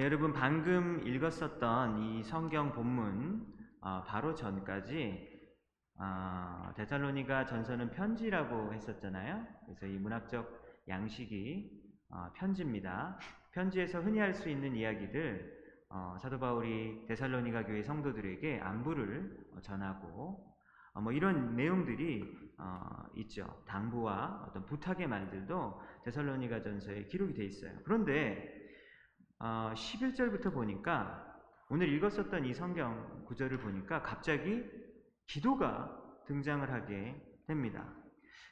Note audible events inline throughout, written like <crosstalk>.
네, 여러분 방금 읽었었던 이 성경 본문 어, 바로 전까지 어, 데살로니가 전서는 편지라고 했었잖아요. 그래서 이 문학적 양식이 어, 편지입니다. 편지에서 흔히 할 수 있는 이야기들 어, 사도 바울이 데살로니가 교회 성도들에게 안부를 전하고 어, 뭐 이런 내용들이 어, 있죠. 당부와 어떤 부탁의 말들도 데살로니가 전서에 기록이 돼 있어요. 그런데 어, 11절부터 보니까 오늘 읽었었던 이 성경 구절을 보니까 갑자기 기도가 등장을 하게 됩니다.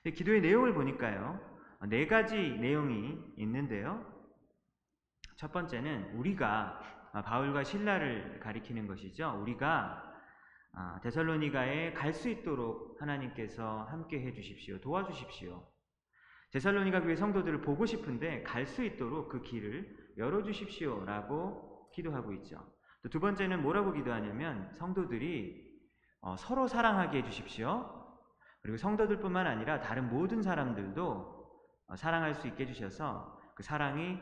기도의 내용을 보니까요. 네 가지 내용이 있는데요. 첫 번째는 우리가 바울과 신라를 가리키는 것이죠. 우리가 아, 데살로니가에 갈 수 있도록 하나님께서 함께 해 주십시오. 도와주십시오. 데살로니가 교회 성도들을 보고 싶은데 갈 수 있도록 그 길을 열어 주십시오 라고 기도하고 있죠. 또 두 번째는 뭐라고 기도하냐면 성도들이 어, 서로 사랑하게 해 주십시오. 그리고 성도들뿐만 아니라 다른 모든 사람들도 어, 사랑할 수 있게 해 주셔서 그 사랑이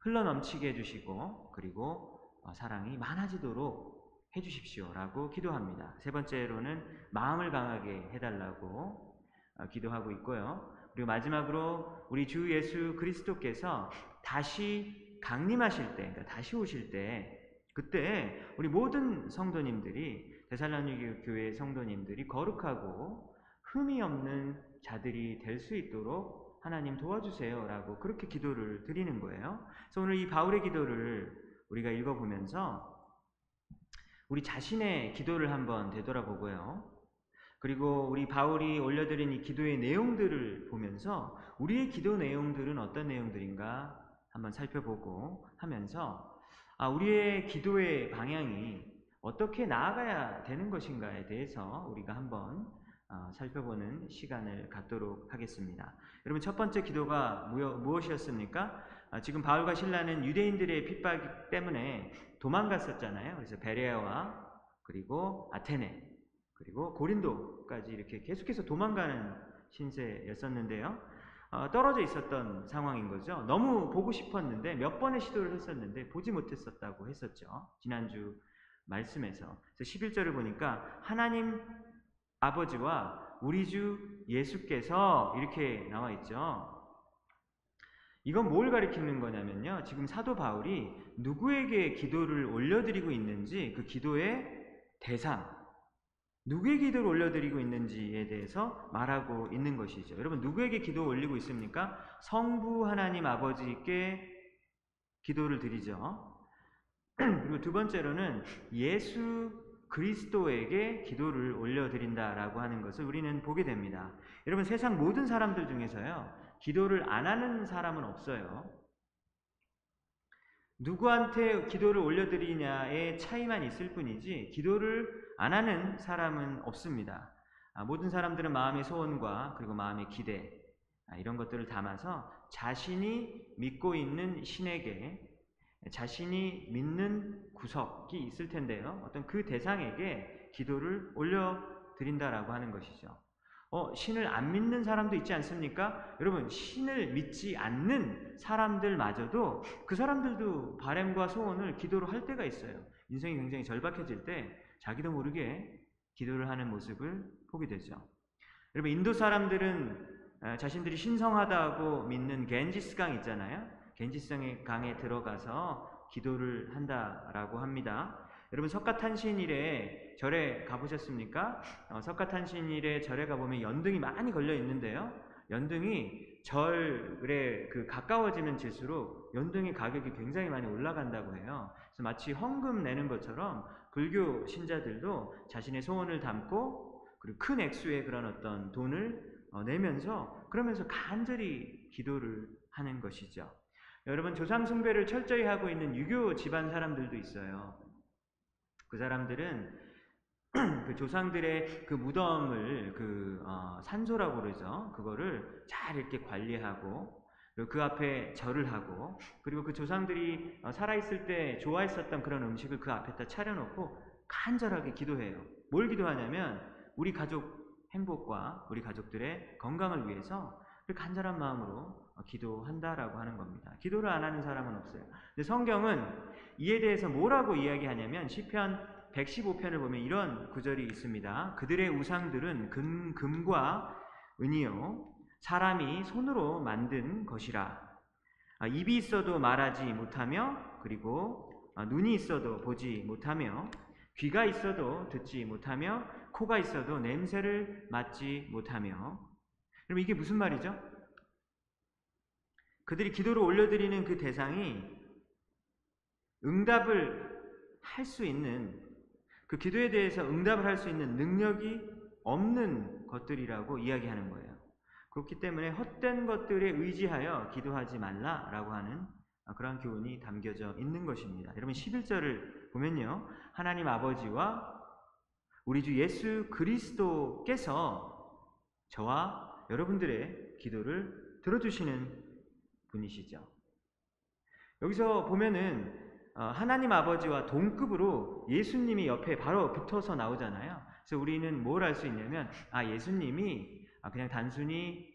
흘러 넘치게 해 주시고 그리고 어, 사랑이 많아지도록 해 주십시오 라고 기도합니다. 세 번째로는 마음을 강하게 해달라고 기도하고 있고요. 그리고 마지막으로 우리 주 예수 그리스도께서 다시 강림하실 때, 그러니까 다시 오실 때 그때 우리 모든 성도님들이 데살로니가 교회 성도님들이 거룩하고 흠이 없는 자들이 될 수 있도록 하나님 도와주세요라고 그렇게 기도를 드리는 거예요. 그래서 오늘 이 바울의 기도를 우리가 읽어보면서 우리 자신의 기도를 한번 되돌아보고요. 그리고 우리 바울이 올려드린 이 기도의 내용들을 보면서 우리의 기도 내용들은 어떤 내용들인가 한번 살펴보고 하면서 아, 우리의 기도의 방향이 어떻게 나아가야 되는 것인가에 대해서 우리가 한번 어, 살펴보는 시간을 갖도록 하겠습니다. 여러분 첫 번째 기도가 무엇이었습니까? 아, 지금 바울과 신라는 유대인들의 핍박 때문에 도망갔었잖아요. 그래서 베레아와 그리고 아테네 그리고 고린도까지 이렇게 계속해서 도망가는 신세였었는데요. 어, 떨어져 있었던 상황인 거죠. 너무 보고 싶었는데 몇 번의 시도를 했었는데 보지 못했었다고 했었죠. 지난주 말씀에서. 그래서 11절을 보니까 하나님 아버지와 우리 주 예수께서 이렇게 나와 있죠. 이건 뭘 가리키는 거냐면요. 지금 사도 바울이 누구에게 기도를 올려드리고 있는지 그 기도의 대상, 누구의 기도를 올려드리고 있는지에 대해서 말하고 있는 것이죠. 여러분, 누구에게 기도 올리고 있습니까? 성부 하나님 아버지께 기도를 드리죠. <clears throat> 그리고 두 번째로는 예수 그리스도에게 기도를 올려드린다라고 하는 것을 우리는 보게 됩니다. 여러분, 세상 모든 사람들 중에서요, 기도를 안 하는 사람은 없어요. 누구한테 기도를 올려드리냐의 차이만 있을 뿐이지 기도를 안 하는 사람은 없습니다. 아, 모든 사람들은 마음의 소원과 그리고 마음의 기대 아, 이런 것들을 담아서 자신이 믿고 있는 신에게 자신이 믿는 구석이 있을 텐데요. 어떤 그 대상에게 기도를 올려드린다라고 하는 것이죠. 어, 신을 안 믿는 사람도 있지 않습니까? 여러분, 신을 믿지 않는 사람들마저도 그 사람들도 바램과 소원을 기도로 할 때가 있어요. 인생이 굉장히 절박해질 때 자기도 모르게 기도를 하는 모습을 보게 되죠. 여러분, 인도 사람들은 자신들이 신성하다고 믿는 겐지스 강 있잖아요. 겐지스 강에 들어가서 기도를 한다라고 합니다. 여러분 석가탄신일에 절에 가보셨습니까? 어, 석가탄신일에 절에 가보면 연등이 많이 걸려 있는데요. 연등이 절에 그 가까워지는 질수록 연등의 가격이 굉장히 많이 올라간다고 해요. 그래서 마치 헌금 내는 것처럼 불교 신자들도 자신의 소원을 담고 그리고 큰 액수의 그런 어떤 돈을 어, 내면서 그러면서 간절히 기도를 하는 것이죠. 여러분 조상 숭배를 철저히 하고 있는 유교 집안 사람들도 있어요. 그 사람들은 <clears throat> 그 조상들의 그 무덤을 그 어, 산소라고 그러죠. 그거를 잘 이렇게 관리하고 그 앞에 절을 하고 그리고 그 조상들이 어, 살아있을 때 좋아했었던 그런 음식을 그 앞에다 차려놓고 간절하게 기도해요. 뭘 기도하냐면 우리 가족 행복과 우리 가족들의 건강을 위해서 그 간절한 마음으로 어, 기도한다라고 하는 겁니다. 기도를 안 하는 사람은 없어요. 근데 성경은 이에 대해서 뭐라고 이야기하냐면 시편 115편을 보면 이런 구절이 있습니다. 그들의 우상들은 금, 금과 은이요 사람이 손으로 만든 것이라 아, 입이 있어도 말하지 못하며 그리고 아, 눈이 있어도 보지 못하며 귀가 있어도 듣지 못하며 코가 있어도 냄새를 맡지 못하며 그럼 이게 무슨 말이죠? 그들이 기도를 올려드리는 그 대상이 응답을 할 수 있는 그 기도에 대해서 응답을 할 수 있는 능력이 없는 것들이라고 이야기하는 거예요. 그렇기 때문에 헛된 것들에 의지하여 기도하지 말라라고 하는 그런 교훈이 담겨져 있는 것입니다. 여러분 11절을 보면요. 하나님 아버지와 우리 주 예수 그리스도께서 저와 여러분들의 기도를 들어주시는 분이시죠. 여기서 보면은 어, 하나님 아버지와 동급으로 예수님이 옆에 바로 붙어서 나오잖아요. 그래서 우리는 뭘 알 수 있냐면 아 예수님이 아, 그냥 단순히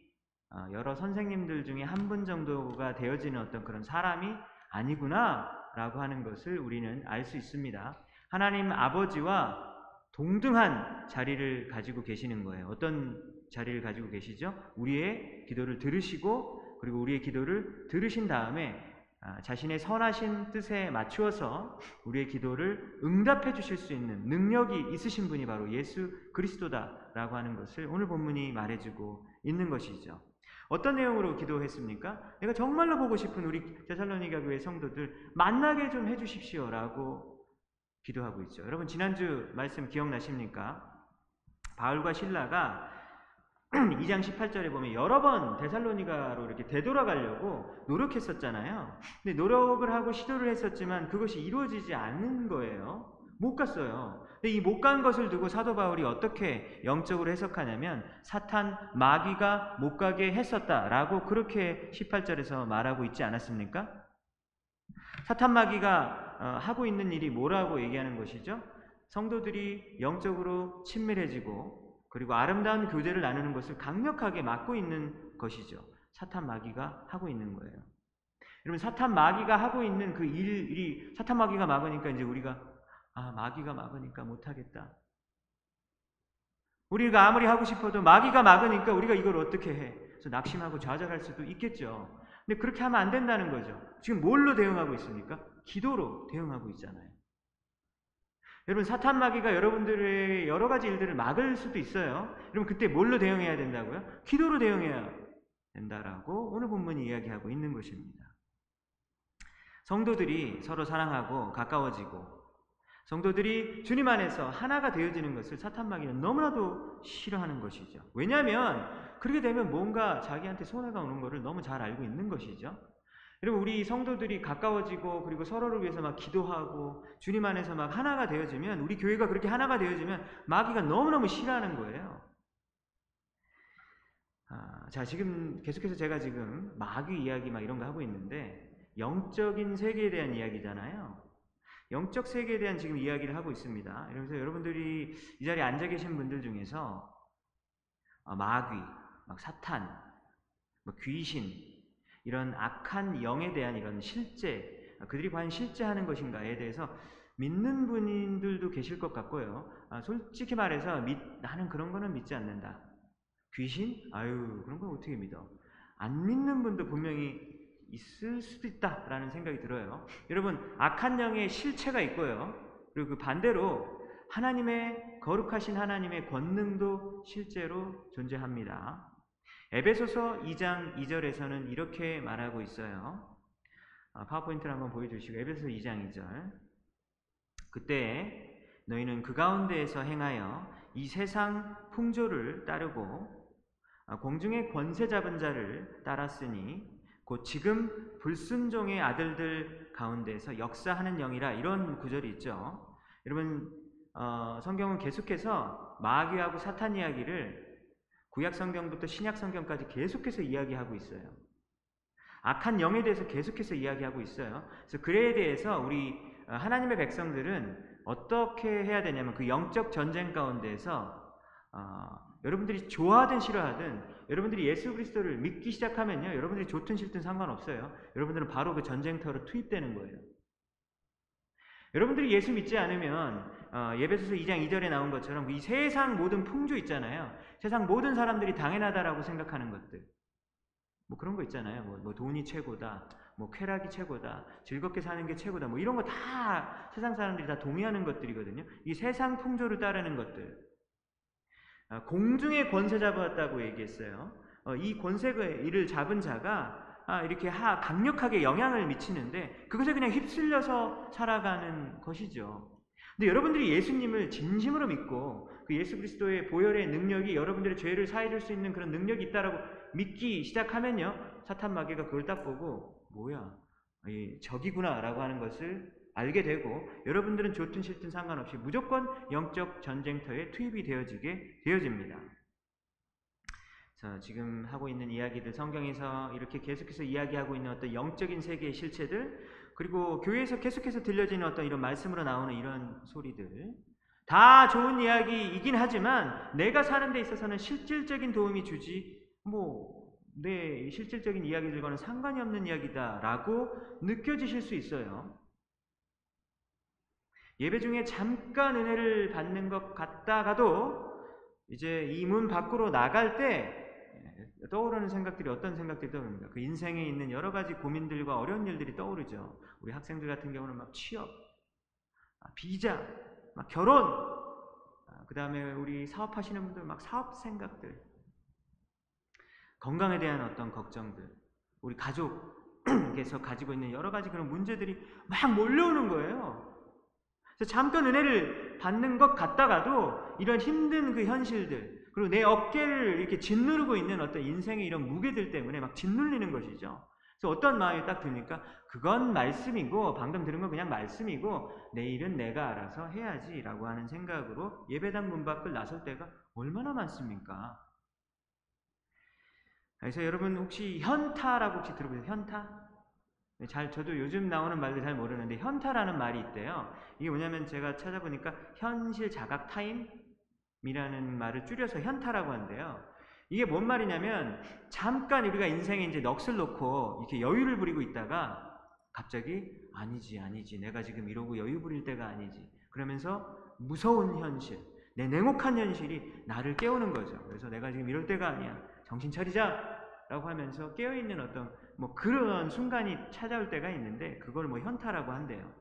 어, 여러 선생님들 중에 한 분 정도가 되어지는 어떤 그런 사람이 아니구나라고 하는 것을 우리는 알 수 있습니다. 하나님 아버지와 동등한 자리를 가지고 계시는 거예요. 어떤 자리를 가지고 계시죠? 우리의 기도를 들으시고 그리고 우리의 기도를 들으신 다음에 아, 자신의 선하신 뜻에 맞추어서 우리의 기도를 응답해 주실 수 있는 능력이 있으신 분이 바로 예수 그리스도다 라고 하는 것을 오늘 본문이 말해주고 있는 것이죠. 어떤 내용으로 기도했습니까? 내가 정말로 보고 싶은 우리 데살로니가 교회 성도들 만나게 좀 해주십시오 라고 기도하고 있죠. 여러분 지난주 말씀 기억나십니까? 바울과 신라가 2장 18절에 보면 여러 번 데살로니가로 이렇게 되돌아가려고 노력했었잖아요. 근데 노력을 하고 시도를 했었지만 그것이 이루어지지 않는 거예요. 못 갔어요. 이 못 간 것을 두고 사도 바울이 어떻게 영적으로 해석하냐면 사탄 마귀가 못 가게 했었다라고 그렇게 18절에서 말하고 있지 않았습니까? 사탄 마귀가 어, 하고 있는 일이 뭐라고 얘기하는 것이죠? 성도들이 영적으로 친밀해지고 그리고 아름다운 교제를 나누는 것을 강력하게 막고 있는 것이죠. 사탄 마귀가 하고 있는 거예요. 여러분 사탄 마귀가 하고 있는 그 일이 사탄 마귀가 막으니까 이제 우리가 아 마귀가 막으니까 못하겠다. 우리가 아무리 하고 싶어도 마귀가 막으니까 우리가 이걸 어떻게 해? 그래서 낙심하고 좌절할 수도 있겠죠. 근데 그렇게 하면 안 된다는 거죠. 지금 뭘로 대응하고 있습니까? 기도로 대응하고 있잖아요. 여러분 사탄 마귀가 여러분들의 여러 가지 일들을 막을 수도 있어요. 여러분 그때 뭘로 대응해야 된다고요? 기도로 대응해야 된다라고 오늘 본문이 이야기하고 있는 것입니다. 성도들이 서로 사랑하고 가까워지고 성도들이 주님 안에서 하나가 되어지는 것을 사탄 마귀는 너무나도 싫어하는 것이죠. 왜냐하면 그렇게 되면 뭔가 자기한테 손해가 오는 것을 너무 잘 알고 있는 것이죠. 여러분 우리 성도들이 가까워지고 그리고 서로를 위해서 막 기도하고 주님 안에서 막 하나가 되어지면 우리 교회가 그렇게 하나가 되어지면 마귀가 너무너무 싫어하는 거예요. 아, 자 지금 계속해서 제가 지금 마귀 이야기 막 이런 거 하고 있는데 영적인 세계에 대한 이야기잖아요. 영적 세계에 대한 지금 이야기를 하고 있습니다. 그래서 여러분들이 이 자리에 앉아 계신 분들 중에서 아, 마귀, 막 사탄, 뭐 귀신 이런 악한 영에 대한 이런 실제, 그들이 과연 실제 하는 것인가에 대해서 믿는 분들도 계실 것 같고요. 아, 솔직히 말해서 믿, 나는 그런 거는 믿지 않는다. 귀신? 아유, 그런 건 어떻게 믿어? 안 믿는 분도 분명히 있을 수도 있다라는 생각이 들어요. 여러분, 악한 영의 실체가 있고요. 그리고 그 반대로 하나님의 거룩하신 하나님의 권능도 실제로 존재합니다. 에베소서 2장 2절에서는 이렇게 말하고 있어요. 아, 파워포인트를 한번 보여주시고 에베소서 2장 2절 그때 너희는 그 가운데에서 행하여 이 세상 풍조를 따르고 아, 공중의 권세 잡은 자를 따랐으니 곧 지금 불순종의 아들들 가운데서 역사하는 영이라 이런 구절이 있죠. 여러분 어, 성경은 계속해서 마귀하고 사탄 이야기를 구약 성경부터 신약 성경까지 계속해서 이야기하고 있어요. 악한 영에 대해서 계속해서 이야기하고 있어요. 그래서 그에 대해서 우리 어, 하나님의 백성들은 어떻게 해야 되냐면 그 영적 전쟁 가운데서 어, 여러분들이 좋아하든 싫어하든 여러분들이 예수 그리스도를 믿기 시작하면요 여러분들이 좋든 싫든 상관없어요. 여러분들은 바로 그 전쟁터로 투입되는 거예요. 여러분들이 예수 믿지 않으면 어, 예배소서 2장 2절에 나온 것처럼 이 세상 모든 풍조 있잖아요. 세상 모든 사람들이 당연하다라고 생각하는 것들. 뭐 그런 거 있잖아요. 뭐, 뭐 돈이 최고다. 뭐 쾌락이 최고다. 즐겁게 사는 게 최고다. 뭐 이런 거 다 세상 사람들이 다 동의하는 것들이거든요. 이 세상 풍조를 따르는 것들. 아, 공중의 권세 잡았다고 얘기했어요. 어, 이 권세의 일을 잡은 자가 아, 이렇게 하, 강력하게 영향을 미치는데 그것에 그냥 휩쓸려서 살아가는 것이죠. 근데 여러분들이 예수님을 진심으로 믿고 그 예수 그리스도의 보혈의 능력이 여러분들의 죄를 사해줄 수 있는 그런 능력이 있다라고 믿기 시작하면요. 사탄 마귀가 그걸 딱 보고 뭐야 적이구나라고 하는 것을 알게 되고 여러분들은 좋든 싫든 상관없이 무조건 영적 전쟁터에 투입이 되어지게 되어집니다. 자, 지금 하고 있는 이야기들 성경에서 이렇게 계속해서 이야기하고 있는 어떤 영적인 세계의 실체들 그리고 교회에서 계속해서 들려지는 어떤 이런 말씀으로 나오는 이런 소리들 다 좋은 이야기이긴 하지만 내가 사는 데 있어서는 실질적인 도움이 주지 뭐내 실질적인 이야기들과는 상관이 없는 이야기다라고 느껴지실 수 있어요. 예배 중에 잠깐 은혜를 받는 것 같다가도 이제 이 문 밖으로 나갈 때 떠오르는 생각들이 어떤 생각들이 떠오릅니까? 그 인생에 있는 여러 가지 고민들과 어려운 일들이 떠오르죠. 우리 학생들 같은 경우는 막 취업, 아, 비자, 막 결혼, 아, 그 다음에 우리 사업하시는 분들 막 사업 생각들, 건강에 대한 어떤 걱정들, 우리 가족에서 가지고 있는 여러 가지 그런 문제들이 막 몰려오는 거예요. 그래서 잠깐 은혜를 받는 것 같다가도 이런 힘든 그 현실들, 그리고 내 어깨를 이렇게 짓누르고 있는 어떤 인생의 이런 무게들 때문에 막 짓눌리는 것이죠. 그래서 어떤 마음이 딱 드니까 그건 말씀이고 방금 들은 건 그냥 말씀이고 내일은 내가 알아서 해야지라고 하는 생각으로 예배당 문 밖을 나설 때가 얼마나 많습니까? 그래서 여러분 혹시 현타라고 혹시 들어보세요? 현타? 네, 잘 저도 요즘 나오는 말들 잘 모르는데 현타라는 말이 있대요. 이게 뭐냐면 제가 찾아보니까 현실 자각 타임 이라는 말을 줄여서 현타라고 하는데요. 이게 뭔 말이냐면 잠깐 우리가 인생에 이제 넋을 놓고 이렇게 여유를 부리고 있다가 갑자기 아니지 아니지 내가 지금 이러고 여유 부릴 때가 아니지 그러면서 무서운 현실 내 냉혹한 현실이 나를 깨우는 거죠. 그래서 내가 지금 이럴 때가 아니야 정신 차리자 라고 하면서 깨어 있는 어떤 뭐 그런 순간이 찾아올 때가 있는데 그걸 뭐 현타라고 한대요.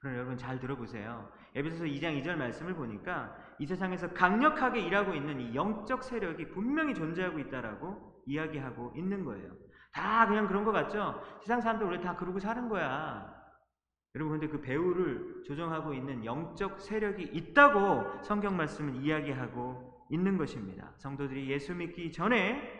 그럼 여러분 잘 들어보세요. 에베소서 2장 2절 말씀을 보니까 이 세상에서 강력하게 일하고 있는 이 영적 세력이 분명히 존재하고 있다라고 이야기하고 있는 거예요. 다 그냥 그런 것 같죠? 세상 사람들 원래 다 그러고 사는 거야. 여러분 근데 그 배우를 조정하고 있는 영적 세력이 있다고 성경 말씀은 이야기하고 있는 것입니다. 성도들이 예수 믿기 전에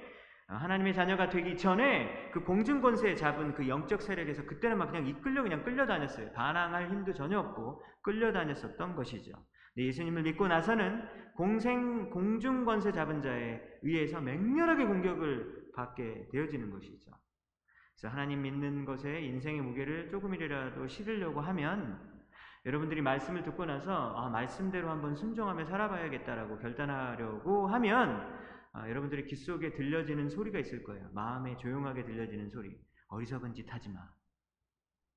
하나님의 자녀가 되기 전에 그 공중 권세 잡은 그 영적 세력에서 그때는 막 그냥 이끌려 그냥 끌려다녔어요. 반항할 힘도 전혀 없고 끌려다녔었던 것이죠. 예수님을 믿고 나서는 공생 공중 권세 잡은 자에 의해서 맹렬하게 공격을 받게 되어지는 것이죠. 그래서 하나님 믿는 것에 인생의 무게를 조금이라도 실으려고 하면 여러분들이 말씀을 듣고 나서 아, 말씀대로 한번 순종하며 살아봐야겠다라고 결단하려고 하면 아, 여러분들의 귀 속에 들려지는 소리가 있을 거예요. 마음에 조용하게 들려지는 소리. 어리석은 짓 하지 마.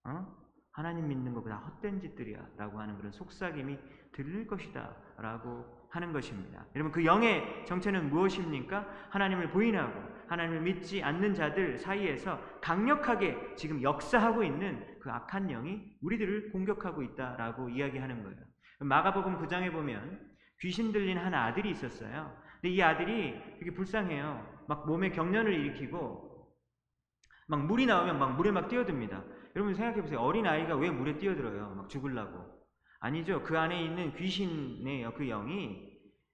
어? 하나님 믿는 것보다 헛된 짓들이야. 라고 하는 그런 속삭임이 들릴 것이다. 라고 하는 것입니다. 여러분, 그 영의 정체는 무엇입니까? 하나님을 부인하고 하나님을 믿지 않는 자들 사이에서 강력하게 지금 역사하고 있는 그 악한 영이 우리들을 공격하고 있다라고 이야기하는 거예요. 마가복음 9장에 보면 귀신 들린 한 아들이 있었어요. 근데 이 아들이 되게 불쌍해요. 막 몸에 경련을 일으키고 막 물이 나오면 막 물에 막 뛰어듭니다. 여러분 생각해 보세요. 어린 아이가 왜 물에 뛰어들어요? 막 죽을라고. 아니죠. 그 안에 있는 귀신의 그 영이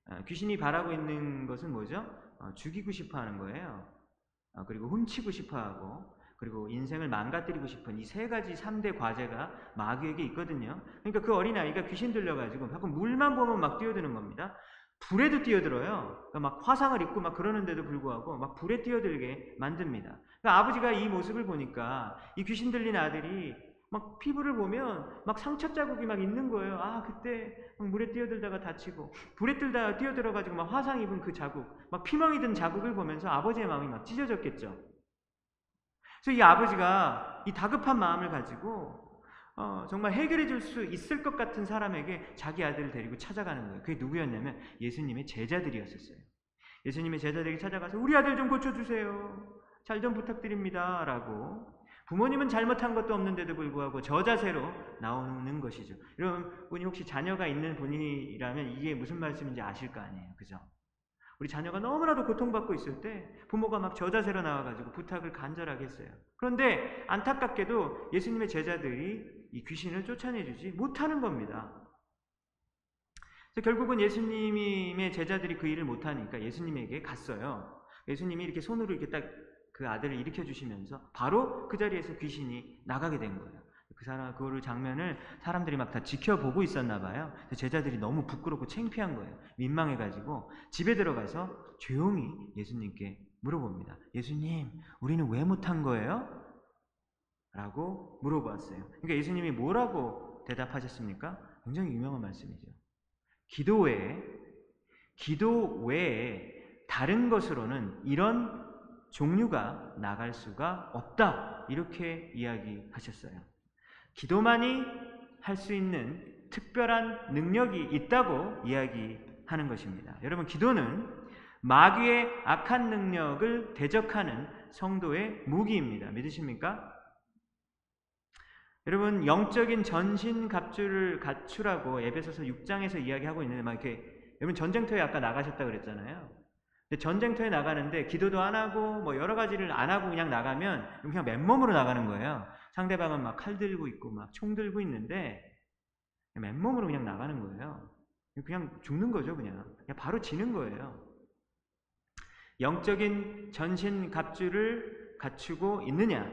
어, 귀신이 바라고 있는 것은 뭐죠? 어, 죽이고 싶어 하는 거예요. 어, 그리고 훔치고 싶어 하고 그리고 인생을 망가뜨리고 싶은 이 세 가지 3대 과제가 마귀에게 있거든요. 그러니까 그 어린아이가 귀신 들려가지고 자꾸 물만 보면 막 뛰어드는 겁니다. 불에도 뛰어들어요. 그러니까 막 화상을 입고 막 그러는데도 불구하고 막 불에 뛰어들게 만듭니다. 그러니까 아버지가 이 모습을 보니까 이 귀신 들린 아들이 막 피부를 보면 막 상처 자국이 막 있는 거예요. 아 그때 물에 뛰어들다가 다치고 불에 들다가 뛰어들어가지고 막 화상 입은 그 자국, 막 피멍이 든 자국을 보면서 아버지의 마음이 막 찢어졌겠죠. 그래서 이 아버지가 이 다급한 마음을 가지고 어, 정말 해결해 줄 수 있을 것 같은 사람에게 자기 아들을 데리고 찾아가는 거예요. 그게 누구였냐면 예수님의 제자들이었었어요. 예수님의 제자들에게 찾아가서 우리 아들 좀 고쳐주세요. 잘 좀 부탁드립니다. 라고 부모님은 잘못한 것도 없는데도 불구하고 저 자세로 나오는 것이죠. 여러분이 혹시 자녀가 있는 분이라면 이게 무슨 말씀인지 아실 거 아니에요. 그죠? 우리 자녀가 너무나도 고통받고 있을 때 부모가 막 저자세로 나와가지고 부탁을 간절하게 했어요. 그런데 안타깝게도 예수님의 제자들이 이 귀신을 쫓아내주지 못하는 겁니다. 결국은 예수님의 제자들이 그 일을 못하니까 예수님에게 갔어요. 예수님이 이렇게 손으로 이렇게 딱 그 아들을 일으켜 주시면서 바로 그 자리에서 귀신이 나가게 된 거예요. 그 사람 그거를 장면을 사람들이 막 다 지켜보고 있었나 봐요. 제자들이 너무 부끄럽고 창피한 거예요. 민망해가지고 집에 들어가서 조용히 예수님께 물어봅니다. 예수님, 우리는 왜 못한 거예요? 라고 물어보았어요. 그러니까 예수님이 뭐라고 대답하셨습니까? 굉장히 유명한 말씀이죠. 기도 외에, 기도 외에 다른 것으로는 이런 종류가 나갈 수가 없다. 이렇게 이야기하셨어요. 기도만이 할 수 있는 특별한 능력이 있다고 이야기하는 것입니다. 여러분, 기도는 마귀의 악한 능력을 대적하는 성도의 무기입니다. 믿으십니까? 여러분, 영적인 전신 갑주를 갖추라고 에베소서 6장에서 이야기하고 있는데, 막 이렇게, 여러분 전쟁터에 아까 나가셨다 그랬잖아요. 전쟁터에 나가는데 기도도 안 하고 뭐 여러 가지를 안 하고 그냥 나가면 그냥 맨몸으로 나가는 거예요. 상대방은 막 칼 들고 있고 막 총 들고 있는데 맨몸으로 그냥 나가는 거예요. 그냥 죽는 거죠, 그냥. 그냥 바로 지는 거예요. 영적인 전신 갑주를 갖추고 있느냐?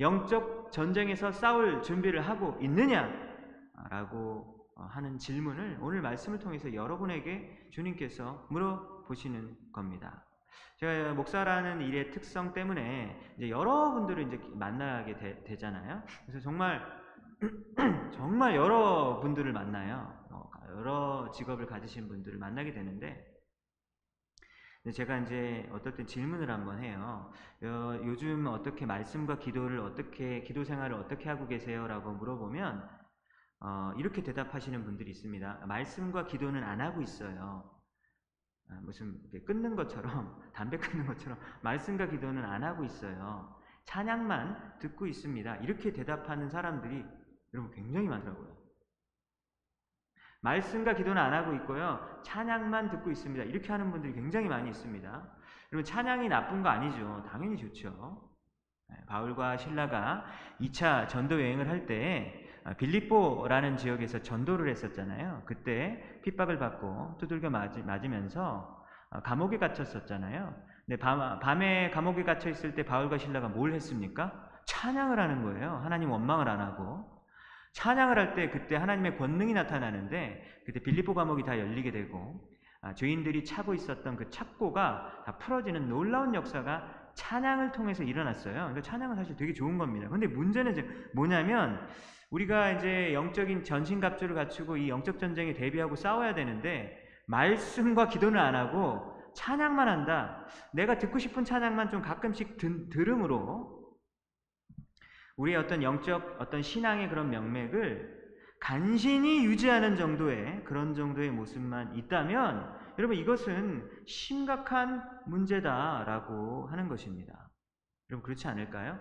영적 전쟁에서 싸울 준비를 하고 있느냐? 라고 하는 질문을 오늘 말씀을 통해서 여러분에게 주님께서 물어보시는 겁니다. 제가 목사라는 일의 특성 때문에 이제 여러분들을 이제 만나게 되, 잖아요 그래서 정말 <clears throat> 정말 여러분들을 만나요. 어, 여러 직업을 가지신 분들을 만나게 되는데 제가 이제 때 질문을 한번 해요. 어, 요즘 어떻게 말씀과 기도를 어떻게 기도 생활을 어떻게 하고 계세요?라고 물어보면 어, 이렇게 대답하시는 분들이 있습니다. 말씀과 기도는 안 하고 있어요. 아, 무슨 끊는 것처럼 <laughs> 담배 끊는 것처럼 말씀과 기도는 안 하고 있어요. 찬양만 듣고 있습니다. 이렇게 대답하는 사람들이 여러분 굉장히 많더라고요. 말씀과 기도는 안 하고 있고요. 찬양만 듣고 있습니다. 이렇게 하는 분들이 굉장히 많이 있습니다. 여러분 찬양이 나쁜 거 아니죠. 당연히 좋죠. 네, 바울과 신라가 2차 전도 여행을 할때 아, 빌립보라는 지역에서 전도를 했었잖아요. 그때 핍박을 받고 두들겨 맞으면서 아, 감옥에 갇혔었잖아요. 근데 밤, 에 감옥에 갇혀 있을 때 바울과 신라가 뭘 했습니까? 찬양을 하는 거예요. 하나님 원망을 안 하고. 찬양을 할 때 그때 하나님의 권능이 나타나는데 그때 빌립보 감옥이 다 열리게 되고 아, 죄인들이 차고 있었던 그 착고가 다 풀어지는 놀라운 역사가 찬양을 통해서 일어났어요. 그러니까 찬양은 사실 되게 좋은 겁니다. 근데 문제는 이제 뭐냐면 우리가 이제 영적인 전신갑주를 갖추고 이 영적 전쟁에 대비하고 싸워야 되는데 말씀과 기도는 안 하고 찬양만 한다. 내가 듣고 싶은 찬양만 좀 가끔씩 든, 들음으로 우리의 어떤 영적 어떤 신앙의 그런 명맥을 간신히 유지하는 정도의 그런 정도의 모습만 있다면 여러분 이것은 심각한 문제다라고 하는 것입니다. 여러분 그렇지 않을까요?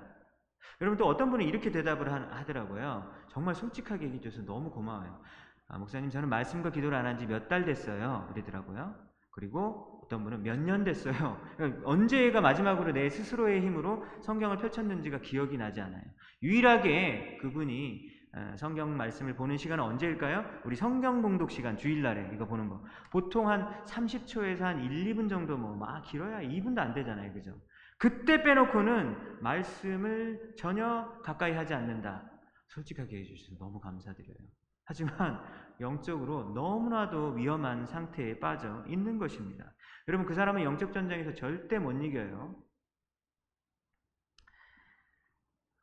여러분 또 어떤 분은 이렇게 대답을 하더라고요. 정말 솔직하게 얘기해 줘서 너무 고마워요. 아, 목사님 저는 말씀과 기도를 안 한 지 몇 달 됐어요. 그러더라고요. 그리고 어떤 분은 몇 년 됐어요. <laughs> 언제가 마지막으로 내 스스로의 힘으로 성경을 펼쳤는지가 기억이 나지 않아요. 유일하게 그분이 어, 성경 말씀을 보는 시간은 언제일까요? 우리 성경 봉독 시간 주일날에 이거 보는 거. 보통 한 30초에서 한 1, 2분 정도 뭐 막 길어야 2분도 안 되잖아요. 그죠? 그때 빼놓고는 말씀을 전혀 가까이 하지 않는다. 솔직하게 해주셔서 너무 감사드려요. 하지만 영적으로 너무나도 위험한 상태에 빠져 있는 것입니다. 여러분 그 사람은 영적 전쟁에서 절대 못 이겨요.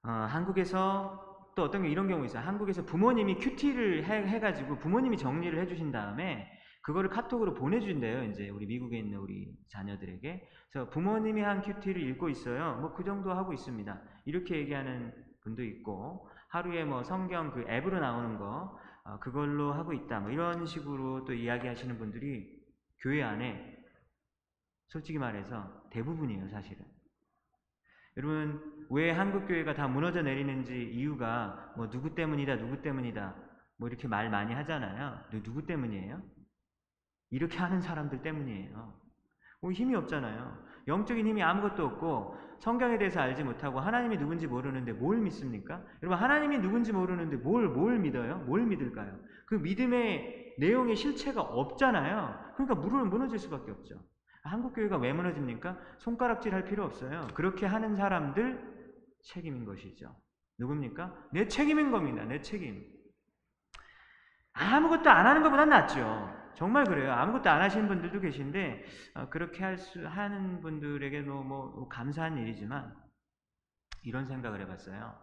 어, 한국에서 또 어떤 게 이런 경우 있어요. 한국에서 부모님이 큐티를 해, 가지고 부모님이 정리를 해주신 다음에 그거를 카톡으로 보내준대요. 이제 우리 미국에 있는 우리 자녀들에게. 그래서 부모님이 한 큐티를 읽고 있어요. 뭐 그 정도 하고 있습니다. 이렇게 얘기하는 분도 있고 하루에 뭐 성경 그 앱으로 나오는 거 어, 그걸로 하고 있다. 뭐 이런 식으로 또 이야기하시는 분들이 교회 안에 솔직히 말해서 대부분이에요, 사실은. 여러분, 왜 한국 교회가 다 무너져 내리는지 이유가 뭐 누구 때문이다, 누구 때문이다. 뭐 이렇게 말 많이 하잖아요. 누구 때문이에요? 이렇게 하는 사람들 때문이에요. 뭐 힘이 없잖아요. 영적인 힘이 아무것도 없고 성경에 대해서 알지 못하고 하나님이 누군지 모르는데 뭘 믿습니까? 여러분 하나님이 누군지 모르는데 뭘뭘 믿어요? 뭘 믿을까요? 그 믿음의 내용의 실체가 없잖아요. 그러니까 무릎은 무너질 수밖에 없죠. 한국 교회가 왜 무너집니까? 손가락질 할 필요 없어요. 그렇게 하는 사람들 책임인 것이죠. 누굽니까? 내 책임인 겁니다. 내 책임. 아무것도 안 하는 것보다 낫죠. 정말 그래요. 아무것도 안 하시는 분들도 계신데 어, 그렇게 할 수 하는 분들에게도 뭐, 뭐 감사한 일이지만 이런 생각을 해봤어요.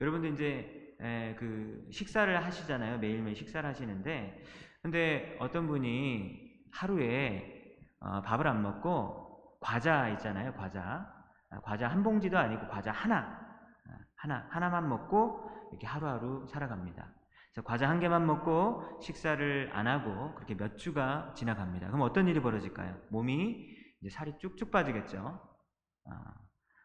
여러분들 이제 에, 그 식사를 하시잖아요. 매일매일 식사를 하시는데 근데 어떤 분이 하루에 어, 밥을 안 먹고 과자 있잖아요. 과자 아, 과자 한 봉지도 아니고 과자 하나 아, 하나 하나만 먹고 이렇게 하루하루 살아갑니다. 그래서 과자 한 개만 먹고 식사를 안 하고 그렇게 몇 주가 지나갑니다. 그럼 어떤 일이 벌어질까요? 몸이 이제 살이 쭉쭉 빠지겠죠. 아,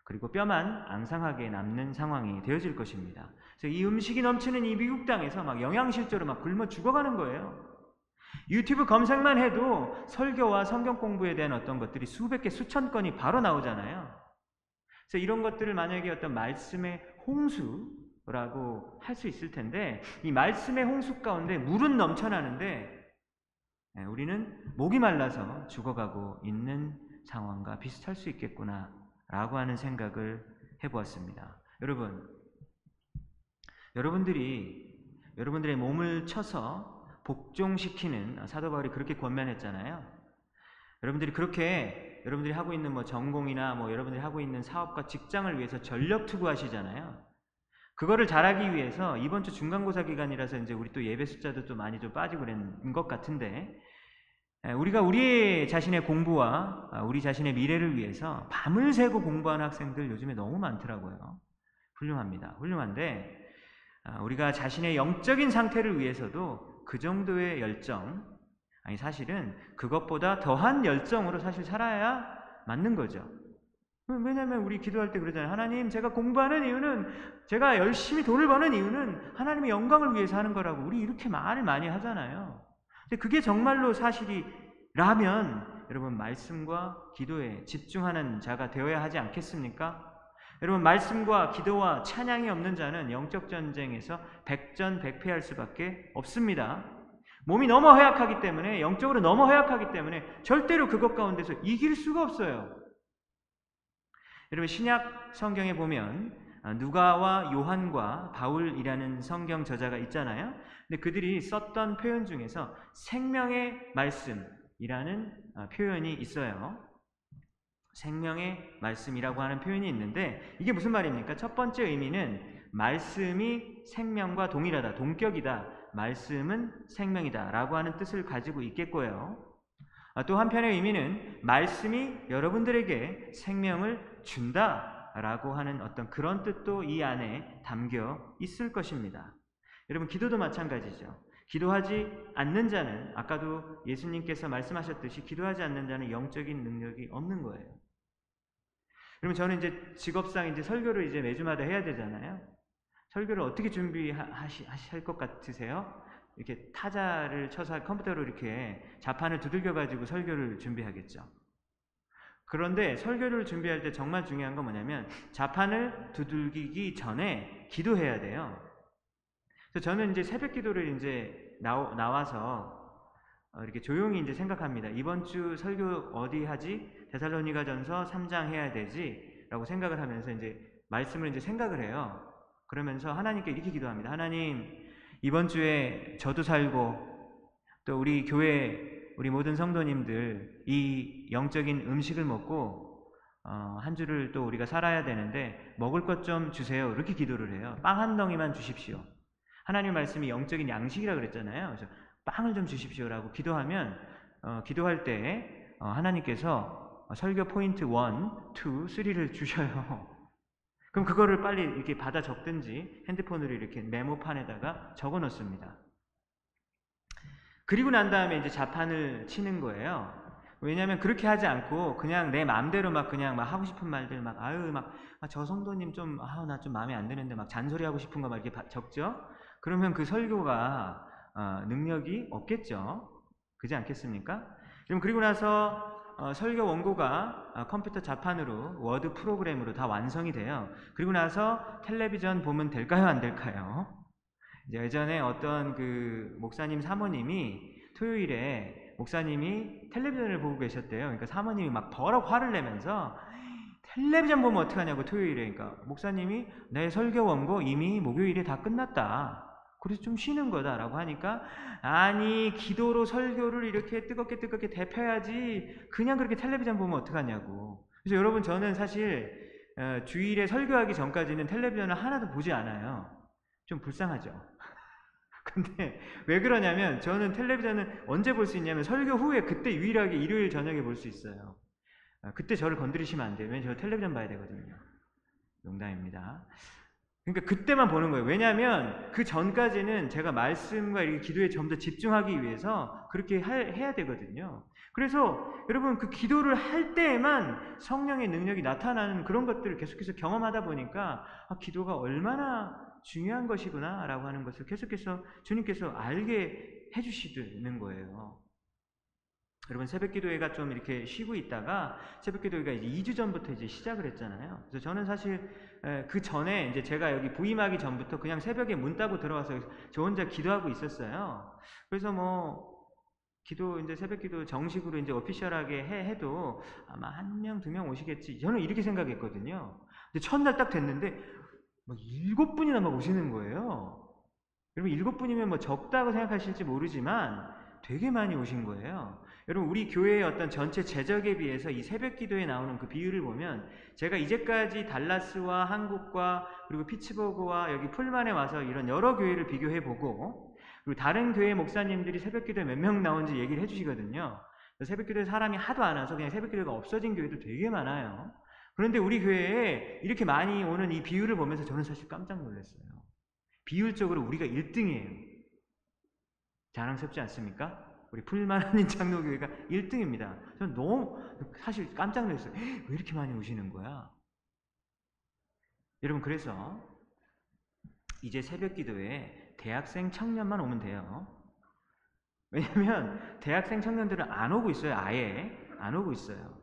그리고 뼈만 앙상하게 남는 상황이 되어질 것입니다. 그래서 이 음식이 넘치는 이 미국 땅에서 막 영양실조로 막 굶어 죽어가는 거예요. 유튜브 검색만 해도 설교와 성경 공부에 대한 어떤 것들이 수백 개, 수천 건이 바로 나오잖아요. 그래서 이런 것들을 만약에 어떤 말씀의 홍수, 라고 할 수 있을 텐데 이 말씀의 홍수 가운데 물은 넘쳐나는데 예, 우리는 목이 말라서 죽어가고 있는 상황과 비슷할 수 있겠구나 라고 하는 생각을 해보았습니다. 여러분 여러분들이 여러분들의 몸을 쳐서 복종시키는 사도 바울이 그렇게 권면했잖아요. 여러분들이 그렇게 여러분들이 하고 있는 뭐 전공이나 뭐 여러분들이 하고 있는 사업과 직장을 위해서 전력 투구하시잖아요. 그거를 잘하기 위해서 이번 주 중간고사 기간이라서 이제 우리 또 예배 숫자도 좀 많이 좀 빠지고 그런 것 같은데 우리가 우리 자신의 공부와 아, 우리 자신의 미래를 위해서 밤을 새고 공부하는 학생들 요즘에 너무 많더라고요. 훌륭합니다. 훌륭한데 아, 우리가 자신의 영적인 상태를 위해서도 그 정도의 열정 아니 사실은 그것보다 더한 열정으로 사실 살아야 맞는 거죠. 왜냐하면 우리 기도할 때 그러잖아요. 하나님, 제가 공부하는 이유는 제가 열심히 돈을 버는 이유는 하나님의 영광을 위해서 하는 거라고 우리 이렇게 말을 많이 하잖아요. 근데 그게 정말로 사실이라면 여러분 말씀과 기도에 집중하는 자가 되어야 하지 않겠습니까? 여러분 말씀과 기도와 찬양이 없는 자는 영적 전쟁에서 백전백패할 수밖에 없습니다. 몸이 너무 허약하기 때문에 영적으로 너무 허약하기 때문에 절대로 그것 가운데서 이길 수가 없어요. 여러분 신약 성경에 보면 아, 누가와 요한과 바울이라는 성경 저자가 있잖아요. 근데 그들이 썼던 표현 중에서 생명의 말씀이라는 아, 표현이 있어요. 생명의 말씀이라고 하는 표현이 있는데 이게 무슨 말입니까? 첫 번째 의미는 말씀이 생명과 동일하다, 동격이다. 말씀은 생명이다. 라고 하는 뜻을 가지고 있겠고요. 아, 또 한편의 의미는 말씀이 여러분들에게 생명을 준다 라고 하는 어떤 그런 뜻도 이 안에 담겨 있을 것입니다. 여러분 기도도 마찬가지죠. 기도하지 않는 자는 아까도 예수님께서 말씀하셨듯이 기도하지 않는 자는 영적인 능력이 없는 거예요. 그러면 저는 이제 직업상 이제 설교를 이제 매주마다 해야 되잖아요. 설교를 어떻게 준비하실 것 같으세요? 이렇게 타자를 쳐서 컴퓨터로 이렇게 자판을 두들겨 가지고 설교를 준비하겠죠. 그런데 설교를 준비할 때 정말 중요한 건 뭐냐면 자판을 두들기기 전에 기도해야 돼요. 그래서 저는 이제 새벽 기도를 이제 나와서 어, 이렇게 조용히 이제 생각합니다. 이번 주 설교 어디 하지? 데살로니가전서 3장 해야 되지라고 생각을 하면서 이제 말씀을 이제 생각을 해요. 그러면서 하나님께 이렇게 기도합니다. 하나님 이번 주에 저도 살고 또 우리 교회 우리 모든 성도님들 이 영적인 음식을 먹고 어, 한 주를 또 우리가 살아야 되는데 먹을 것 좀 주세요. 이렇게 기도를 해요. 빵 한 덩이만 주십시오. 하나님 말씀이 영적인 양식이라 그랬잖아요. 그래서 빵을 좀 주십시오라고 기도하면 어, 기도할 때 어, 하나님께서 설교 포인트 1, 2, 3를 주셔요. <laughs> 그럼 그거를 빨리 이렇게 받아 적든지 핸드폰으로 이렇게 메모판에다가 적어 놓습니다. 그리고 난 다음에 이제 자판을 치는 거예요. 왜냐하면 그렇게 하지 않고 그냥 내 마음대로 막 그냥 막 하고 싶은 말들 막 아유 막저 아, 성도님 좀 아우 나좀 마음에 안 드는데 막 잔소리 하고 싶은 거 막 이렇게 적죠. 그러면 그 설교가 어, 능력이 없겠죠. 그지 않겠습니까? 그럼 그리고 나서 어, 설교 원고가 어, 컴퓨터 자판으로 워드 프로그램으로 다 완성이 돼요. 그리고 나서 텔레비전 보면 될까요, 안 될까요? 예전에 어떤 그 목사님 사모님이 토요일에 목사님이 텔레비전을 보고 계셨대요. 그러니까 사모님이 막 버럭 화를 내면서 텔레비전 보면 어떡하냐고 토요일에. 그러니까 목사님이 내 설교 원고 이미 목요일에 다 끝났다. 그래서 좀 쉬는 거다라고 하니까 아니 기도로 설교를 이렇게 뜨겁게 뜨겁게 대표야지 그냥 그렇게 텔레비전 보면 어떡하냐고. 그래서 여러분 저는 사실 어, 주일에 설교하기 전까지는 텔레비전을 하나도 보지 않아요. 좀 불쌍하죠? <laughs> 근데 왜 그러냐면 저는 텔레비전을 언제 볼 수 있냐면 설교 후에 그때 유일하게 일요일 저녁에 볼 수 있어요. 어, 그때 저를 건드리시면 안 돼요 왜냐면 저 텔레비전 봐야 되거든요. 농담입니다 그러니까 그때만 보는 거예요. 왜냐하면 그 전까지는 제가 말씀과 이렇게 기도에 좀 더 집중하기 위해서 그렇게 해야 되거든요. 그래서 여러분 그 기도를 할 때에만 성령의 능력이 나타나는 그런 것들을 계속해서 경험하다 보니까 아, 기도가 얼마나 중요한 것이구나라고 하는 것을 계속해서 주님께서 알게 해주시는 거예요. 여러분 새벽 기도회가 좀 이렇게 쉬고 있다가 새벽 기도회가 이제 2주 전부터 이제 시작을 했잖아요. 그래서 저는 사실 그 전에 이제 제가 여기 부임하기 전부터 그냥 새벽에 문 따고 들어와서 저 혼자 기도하고 있었어요. 그래서 뭐 기도 이제 새벽 기도 정식으로 이제 오피셜하게 해 해도 아마 한 명, 두 명 오시겠지. 저는 이렇게 생각했거든요. 근데 첫날 딱 됐는데 뭐 일곱 분이나 막 오시는 거예요. 여러분 일곱 분이면 뭐 적다고 생각하실지 모르지만 되게 많이 오신 거예요. 여러분 우리 교회의 어떤 전체 재적에 비해서 이 새벽 기도에 나오는 그 비율을 보면 제가 이제까지 달라스와 한국과 그리고 피츠버그와 여기 풀만에 와서 이런 여러 교회를 비교해 보고 그리고 다른 교회 목사님들이 새벽 기도에 몇 명 나온지 얘기를 해 주시거든요. 새벽 기도에 사람이 하도 안 와서 그냥 새벽 기도가 없어진 교회도 되게 많아요. 그런데 우리 교회에 이렇게 많이 오는 이 비율을 보면서 저는 사실 깜짝 놀랐어요. 비율적으로 우리가 1등이에요. 자랑스럽지 않습니까? 우리 풀만한 <laughs> 장로교회가 1등입니다. 저는 너무 사실 깜짝 놀랐어요. 왜 이렇게 많이 오시는 거야? 여러분 그래서 이제 새벽 기도에 대학생 청년만 오면 돼요. 왜냐면 대학생 청년들은 안 오고 있어요. 아예 안 오고 있어요.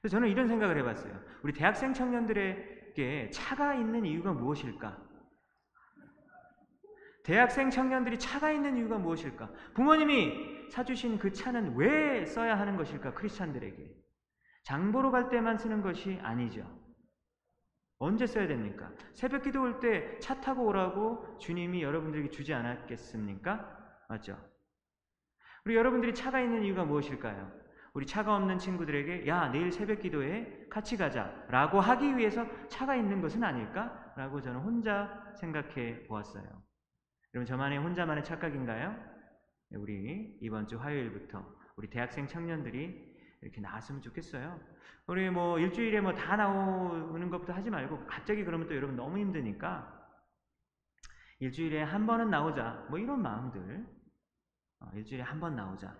그래서 저는 이런 생각을 해봤어요. 우리 대학생 청년들에게 차가 있는 이유가 무엇일까? 대학생 청년들이 차가 있는 이유가 무엇일까? 부모님이 사주신 그 차는 왜 써야 하는 것일까? 크리스찬들에게. 장보러 갈 때만 쓰는 것이 아니죠. 언제 써야 됩니까? 새벽 기도 올 때 차 타고 오라고 주님이 여러분들에게 주지 않았겠습니까? 맞죠? 우리 여러분들이 차가 있는 이유가 무엇일까요? 우리 차가 없는 친구들에게 야 내일 새벽 기도에 같이 가자 라고 하기 위해서 차가 있는 것은 아닐까? 라고 저는 혼자 생각해 보았어요. 여러분 저만의 혼자만의 착각인가요? 네, 우리 이번 주 화요일부터 우리 대학생 청년들이 이렇게 나왔으면 좋겠어요. 우리 뭐 일주일에 뭐 다 나오는 것부터 하지 말고 갑자기 그러면 또 여러분 너무 힘드니까 일주일에 한 번은 나오자 뭐 이런 마음들 어, 일주일에 한 번 나오자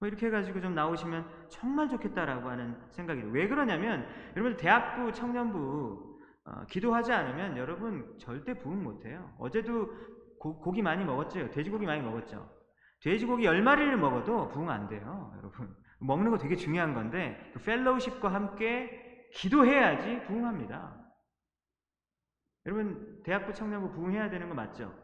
뭐 이렇게 해가지고 좀 나오시면 정말 좋겠다라고 하는 생각이 왜 그러냐면 여러분 대학부 청년부 어, 기도하지 않으면 여러분 절대 부흥 못해요. 어제도 고, 기 많이 먹었죠. 돼지고기 많이 먹었죠. 돼지고기 열 마리를 먹어도 부흥 안 돼요, 여러분. 먹는 거 되게 중요한 건데 그 펠로우십과 함께 기도해야지 부흥합니다. 여러분 대학부 청년부 부흥해야 되는 거 맞죠?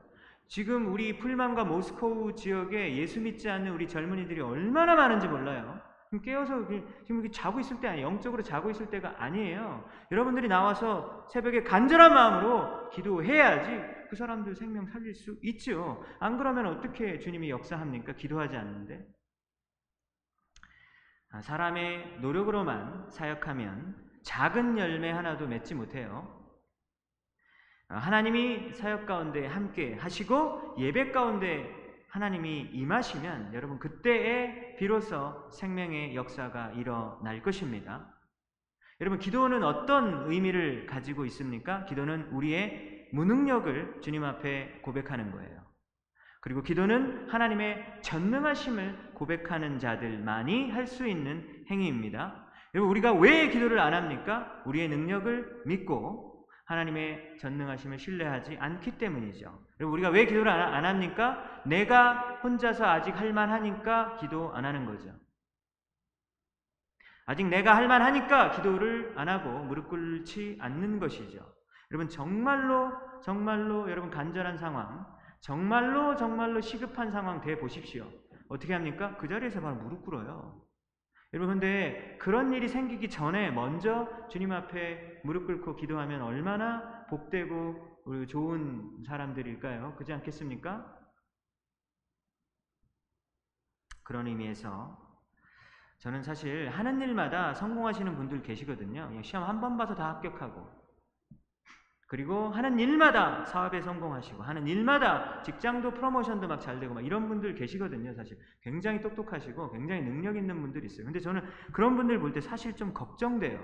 지금 우리 풀만과 모스코우 지역에 예수 믿지 않는 우리 젊은이들이 얼마나 많은지 몰라요. 깨어서 지금 이렇게 자고 있을 때 아니에요. 영적으로 자고 있을 때가 아니에요. 여러분들이 나와서 새벽에 간절한 마음으로 기도해야지 그 사람들 생명 살릴 수 있죠. 안 그러면 어떻게 주님이 역사합니까? 기도하지 않는데. 아, 사람의 노력으로만 사역하면 작은 열매 하나도 맺지 못해요. 아, 하나님이 사역 가운데 함께 하시고 예배 가운데 하나님이 임하시면 여러분 그때에 비로소 생명의 역사가 일어날 것입니다. 여러분, 기도는 어떤 의미를 가지고 있습니까? 기도는 우리의 무능력을 주님 앞에 고백하는 거예요. 그리고 기도는 하나님의 전능하심을 고백하는 자들만이 할 수 있는 행위입니다. 여러분, 우리가 왜 기도를 안 합니까? 우리의 능력을 믿고 하나님의 전능하심을 신뢰하지 않기 때문이죠. 여러분, 우리가 왜 기도를 안 합니까? 내가 혼자서 아직 할 만하니까 기도 안 하는 거죠. 아직 내가 할 만하니까 기도를 안 하고 무릎 꿇지 않는 것이죠. 여러분, 정말로, 정말로 여러분 간절한 상황, 정말로, 정말로 시급한 상황 돼 보십시오. 어떻게 합니까? 그 자리에서 바로 무릎 꿇어요. 여러분, 근데 그런 일이 생기기 전에 먼저 주님 앞에 무릎 꿇고 기도하면 얼마나 복되고 좋은 사람들일까요? 그렇지 않겠습니까? 그런 의미에서 저는 사실 하는 일마다 성공하시는 분들 계시거든요. 시험 한 번 봐서 다 합격하고 그리고 하는 일마다 사업에 성공하시고 하는 일마다 직장도 프로모션도 막 잘 되고 막 이런 분들 계시거든요. 사실 굉장히 똑똑하시고 굉장히 능력 있는 분들이 있어요. 근데 저는 그런 분들 볼 때 사실 좀 걱정돼요.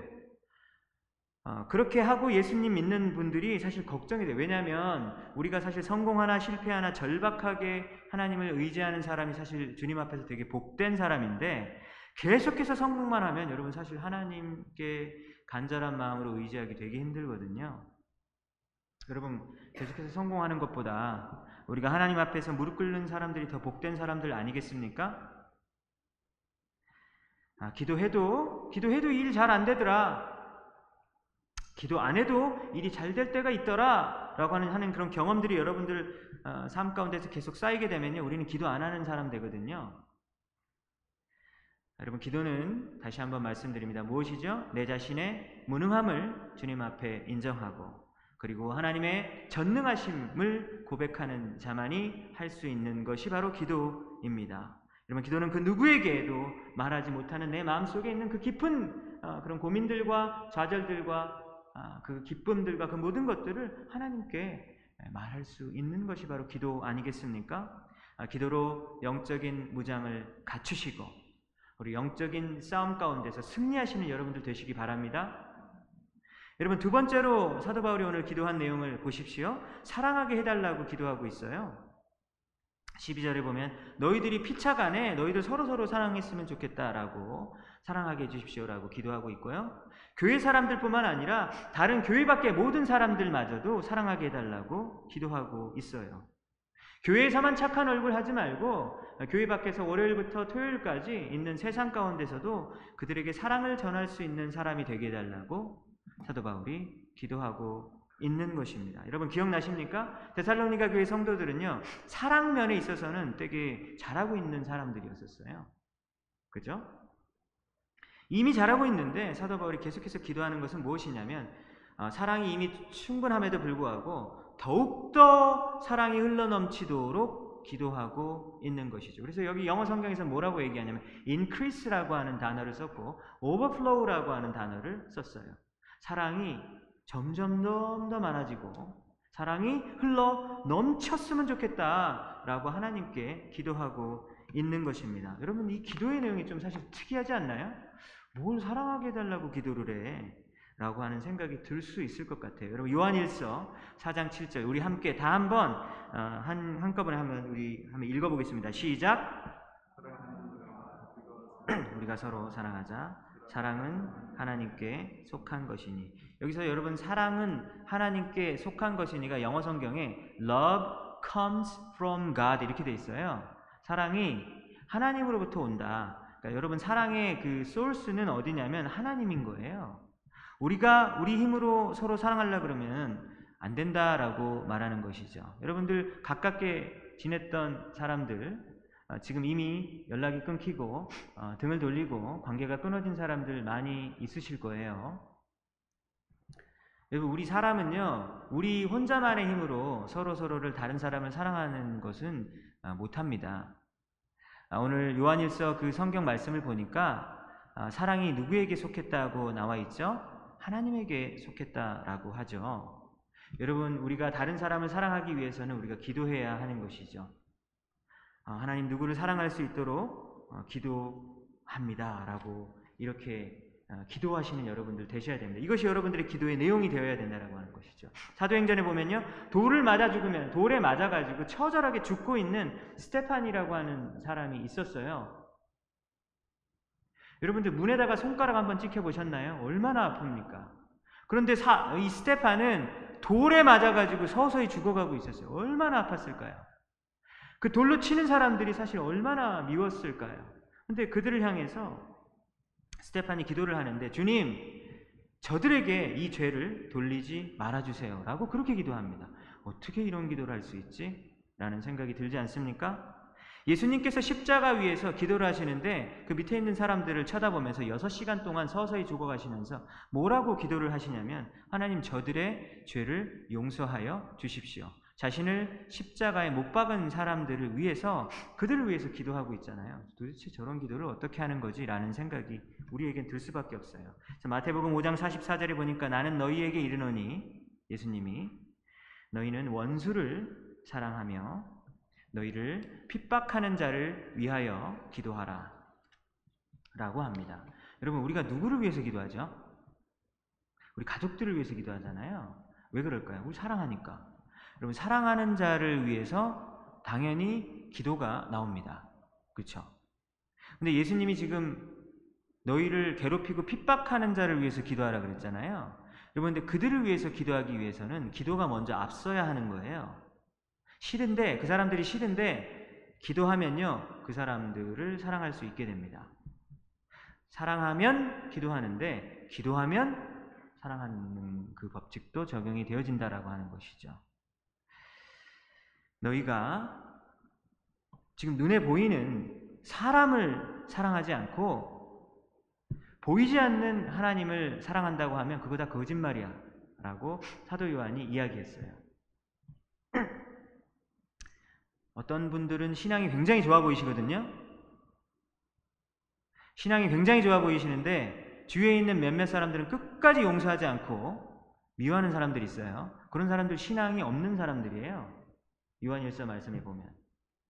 어, 그렇게 하고 예수님 믿는 분들이 사실 걱정이 돼요. 왜냐하면 우리가 사실 성공하나 실패하나 절박하게 하나님을 의지하는 사람이 사실 주님 앞에서 되게 복된 사람인데 계속해서 성공만 하면 여러분 사실 하나님께 간절한 마음으로 의지하기 되게 힘들거든요. 여러분 계속해서 성공하는 것보다 우리가 하나님 앞에서 무릎 꿇는 사람들이 더 복된 사람들 아니겠습니까? 아, 기도해도 기도해도 일 잘 안 되더라. 기도 안 해도 일이 잘 될 때가 있더라. 라고 하는, 하는 그런 경험들이 여러분들 어, 삶 가운데서 계속 쌓이게 되면요. 우리는 기도 안 하는 사람 되거든요. 여러분, 기도는 다시 한번 말씀드립니다. 무엇이죠? 내 자신의 무능함을 주님 앞에 인정하고, 그리고 하나님의 전능하심을 고백하는 자만이 할 수 있는 것이 바로 기도입니다. 여러분, 기도는 그 누구에게도 말하지 못하는 내 마음속에 있는 그 깊은 어, 그런 고민들과 좌절들과 아, 그 기쁨들과 그 모든 것들을 하나님께 말할 수 있는 것이 바로 기도 아니겠습니까? 아, 기도로 영적인 무장을 갖추시고 우리 영적인 싸움 가운데서 승리하시는 여러분들 되시기 바랍니다. 여러분 두 번째로 사도 바울이 오늘 기도한 내용을 보십시오. 사랑하게 해달라고 기도하고 있어요. 12절에 보면 너희들이 피차간에 너희들 서로서로 사랑했으면 좋겠다라고 사랑하게 해주십시오라고 기도하고 있고요. 교회 사람들뿐만 아니라 다른 교회 밖의 모든 사람들마저도 사랑하게 해달라고 기도하고 있어요. 교회에서만 착한 얼굴 하지 말고 교회 밖에서 월요일부터 토요일까지 있는 세상 가운데서도 그들에게 사랑을 전할 수 있는 사람이 되게 해달라고 사도 바울이 기도하고 있는 것입니다. 여러분 기억나십니까? 데살로니가 교회 성도들은요 사랑면에 있어서는 되게 잘하고 있는 사람들이었었어요. 그죠? 이미 잘하고 있는데 사도 바울이 계속해서 기도하는 것은 무엇이냐면 어, 사랑이 이미 충분함에도 불구하고 더욱더 사랑이 흘러넘치도록 기도하고 있는 것이죠. 그래서 여기 영어 성경에서 뭐라고 얘기하냐면 increase라고 하는 단어를 썼고 overflow라고 하는 단어를 썼어요. 사랑이 점점 더 많아지고 사랑이 흘러 넘쳤으면 좋겠다라고 하나님께 기도하고 있는 것입니다. 여러분 이 기도의 내용이 좀 사실 특이하지 않나요? 뭘 사랑하게 해달라고 기도를 해? 라고 하는 생각이 들 수 있을 것 같아요. 여러분 요한일서 4장 7절 우리 함께 다 한번 어, 한 한꺼번에 한번 우리 한번 읽어보겠습니다. 시작. <clears throat> 우리가 서로 사랑하자. 사랑은 하나님께 속한 것이니. 여기서 여러분 사랑은 하나님께 속한 것이니가 영어 성경에 love comes from God 이렇게 돼 있어요. 사랑이 하나님으로부터 온다. 그러니까 여러분 사랑의 그 소스는 어디냐면 하나님인 거예요. 우리가 우리 힘으로 서로 사랑하려 그러면 안 된다라고 말하는 것이죠. 여러분들 가깝게 지냈던 사람들 어, 지금 이미 연락이 끊기고 어, 등을 돌리고 관계가 끊어진 사람들 많이 있으실 거예요. 여러분 우리 사람은요 우리 혼자만의 힘으로 서로 서로를 다른 사람을 사랑하는 것은 어, 못합니다. 아, 오늘 요한일서 그 성경 말씀을 보니까 아, 사랑이 누구에게 속했다고 나와 있죠? 하나님에게 속했다라고 하죠. 여러분, 우리가 다른 사람을 사랑하기 위해서는 우리가 기도해야 하는 것이죠. 아, 하나님 누구를 사랑할 수 있도록 어, 기도합니다라고 이렇게 어, 기도하시는 여러분들 되셔야 됩니다. 이것이 여러분들의 기도의 내용이 되어야 된다라고 하는 것이죠. 사도행전에 보면요, 돌을 맞아 죽으면 돌에 맞아 가지고 처절하게 죽고 있는 스테판이라고 하는 사람이 있었어요. 여러분들 문에다가 손가락 한번 찍혀 보셨나요? 얼마나 아픕니까? 그런데 사, 이 스테판은 돌에 맞아 가지고 서서히 죽어가고 있었어요. 얼마나 아팠을까요? 그 돌로 치는 사람들이 사실 얼마나 미웠을까요? 근데 그들을 향해서 스테판이 기도를 하는데 주님 저들에게 이 죄를 돌리지 말아주세요 라고 그렇게 기도합니다. 어떻게 이런 기도를 할 수 있지? 라는 생각이 들지 않습니까? 예수님께서 십자가 위에서 기도를 하시는데 그 밑에 있는 사람들을 쳐다보면서 6시간 동안 서서히 죽어가시면서 뭐라고 기도를 하시냐면 하나님 저들의 죄를 용서하여 주십시오. 자신을 십자가에 못 박은 사람들을 위해서 그들을 위해서 기도하고 있잖아요. 도대체 저런 기도를 어떻게 하는 거지? 라는 생각이 우리에겐 들 수밖에 없어요. 마태복음 5장 44절에 보니까 나는 너희에게 이르노니 예수님이 너희는 원수를 사랑하며 너희를 핍박하는 자를 위하여 기도하라. 라고 합니다. 여러분, 우리가 누구를 위해서 기도하죠? 우리 가족들을 위해서 기도하잖아요. 왜 그럴까요? 우리 사랑하니까. 여러분, 사랑하는 자를 위해서 당연히 기도가 나옵니다. 그렇죠? 근데 예수님이 지금 너희를 괴롭히고 핍박하는 자를 위해서 기도하라 그랬잖아요. 여러분, 근데 그들을 위해서 기도하기 위해서는 기도가 먼저 앞서야 하는 거예요. 싫은데, 그 사람들이 싫은데, 기도하면요, 그 사람들을 사랑할 수 있게 됩니다. 사랑하면 기도하는데, 기도하면 사랑하는 그 법칙도 적용이 되어진다라고 하는 것이죠. 너희가 지금 눈에 보이는 사람을 사랑하지 않고 보이지 않는 하나님을 사랑한다고 하면 그거 다 거짓말이야. 라고 사도 요한이 이야기했어요. <clears throat> 어떤 분들은 신앙이 굉장히 좋아 보이시거든요. 신앙이 굉장히 좋아 보이시는데 주위에 있는 몇몇 사람들은 끝까지 용서하지 않고 미워하는 사람들이 있어요. 그런 사람들 신앙이 없는 사람들이에요. 요한일서 말씀에 보면.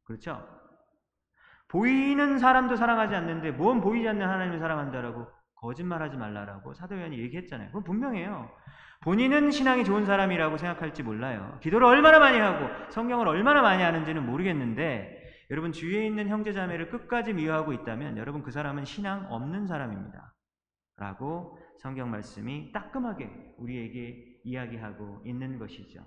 그렇죠? 보이는 사람도 사랑하지 않는데 뭔 보이지 않는 하나님을 사랑한다라고 거짓말하지 말라라고 사도연이 얘기했잖아요. 그건 분명해요. 본인은 신앙이 좋은 사람이라고 생각할지 몰라요. 기도를 얼마나 많이 하고 성경을 얼마나 많이 아는지는 모르겠는데 여러분 주위에 있는 형제자매를 끝까지 미워하고 있다면 여러분 그 사람은 신앙 없는 사람입니다. 라고 성경 말씀이 따끔하게 우리에게 이야기하고 있는 것이죠.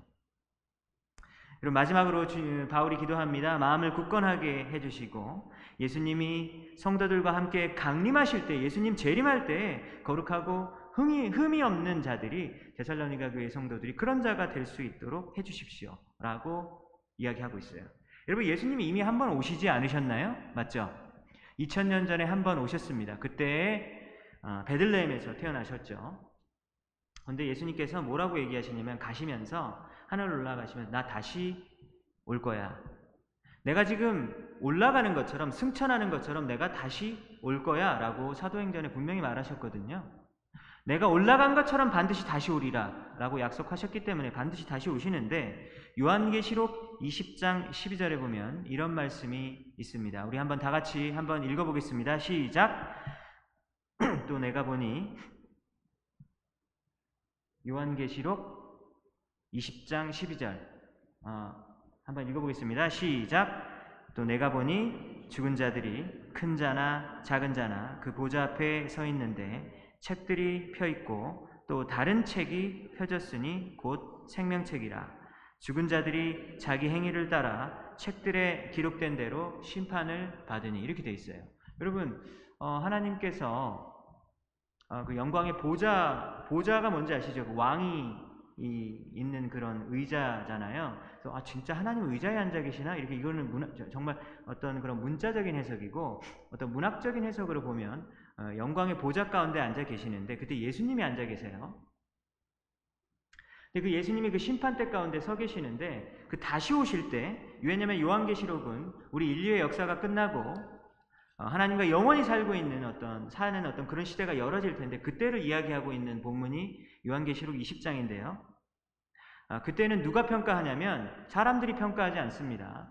그리고 마지막으로 바울이 기도합니다. 마음을 굳건하게 해주시고 예수님이 성도들과 함께 강림하실 때, 예수님 재림할 때 거룩하고 흠이, 흠이 없는 자들이 데살로니가 교회 성도들이 그런 자가 될 수 있도록 해주십시오. 라고 이야기하고 있어요. 여러분 예수님이 이미 한 번 오시지 않으셨나요? 맞죠? 2000년 전에 한 번 오셨습니다. 그때 어, 베들레헴에서 태어나셨죠. 그런데 예수님께서 뭐라고 얘기하시냐면 가시면서 하늘 올라가시면 나 다시 올 거야. 내가 지금 올라가는 것처럼 승천하는 것처럼 내가 다시 올 거야 라고 사도행전에 분명히 말하셨거든요. 내가 올라간 것처럼 반드시 다시 오리라 라고 약속하셨기 때문에 반드시 다시 오시는데 요한계시록 20장 12절에 보면 이런 말씀이 있습니다. 우리 한번 다 같이 한번 읽어보겠습니다. 시작. <clears throat> 또 내가 보니 요한계시록 20장 12절 어, 한번 읽어보겠습니다. 시작. 또 내가 보니 죽은 자들이 큰 자나 작은 자나 그 보좌 앞에 서 있는데 책들이 펴 있고 또 다른 책이 펴졌으니 곧 생명책이라. 죽은 자들이 자기 행위를 따라 책들에 기록된 대로 심판을 받으니 이렇게 돼 있어요. 여러분 어, 하나님께서 어, 그 영광의 보좌 보좌가 뭔지 아시죠? 그 왕이 이 있는 그런 의자잖아요. 그래서 아 진짜 하나님 의자에 앉아 계시나 이렇게 이거는 문화, 정말 어떤 그런 문자적인 해석이고 어떤 문학적인 해석으로 보면 어, 영광의 보좌 가운데 앉아 계시는데 그때 예수님이 앉아 계세요. 근데 그 예수님이 그 심판대 가운데 서 계시는데 그 다시 오실 때 왜냐면 요한계시록은 우리 인류의 역사가 끝나고 어, 하나님과 영원히 살고 있는 어떤 사는 어떤 그런 시대가 열어질 텐데 그때를 이야기하고 있는 본문이 요한계시록 20장인데요. 아, 그때는 누가 평가하냐면 사람들이 평가하지 않습니다.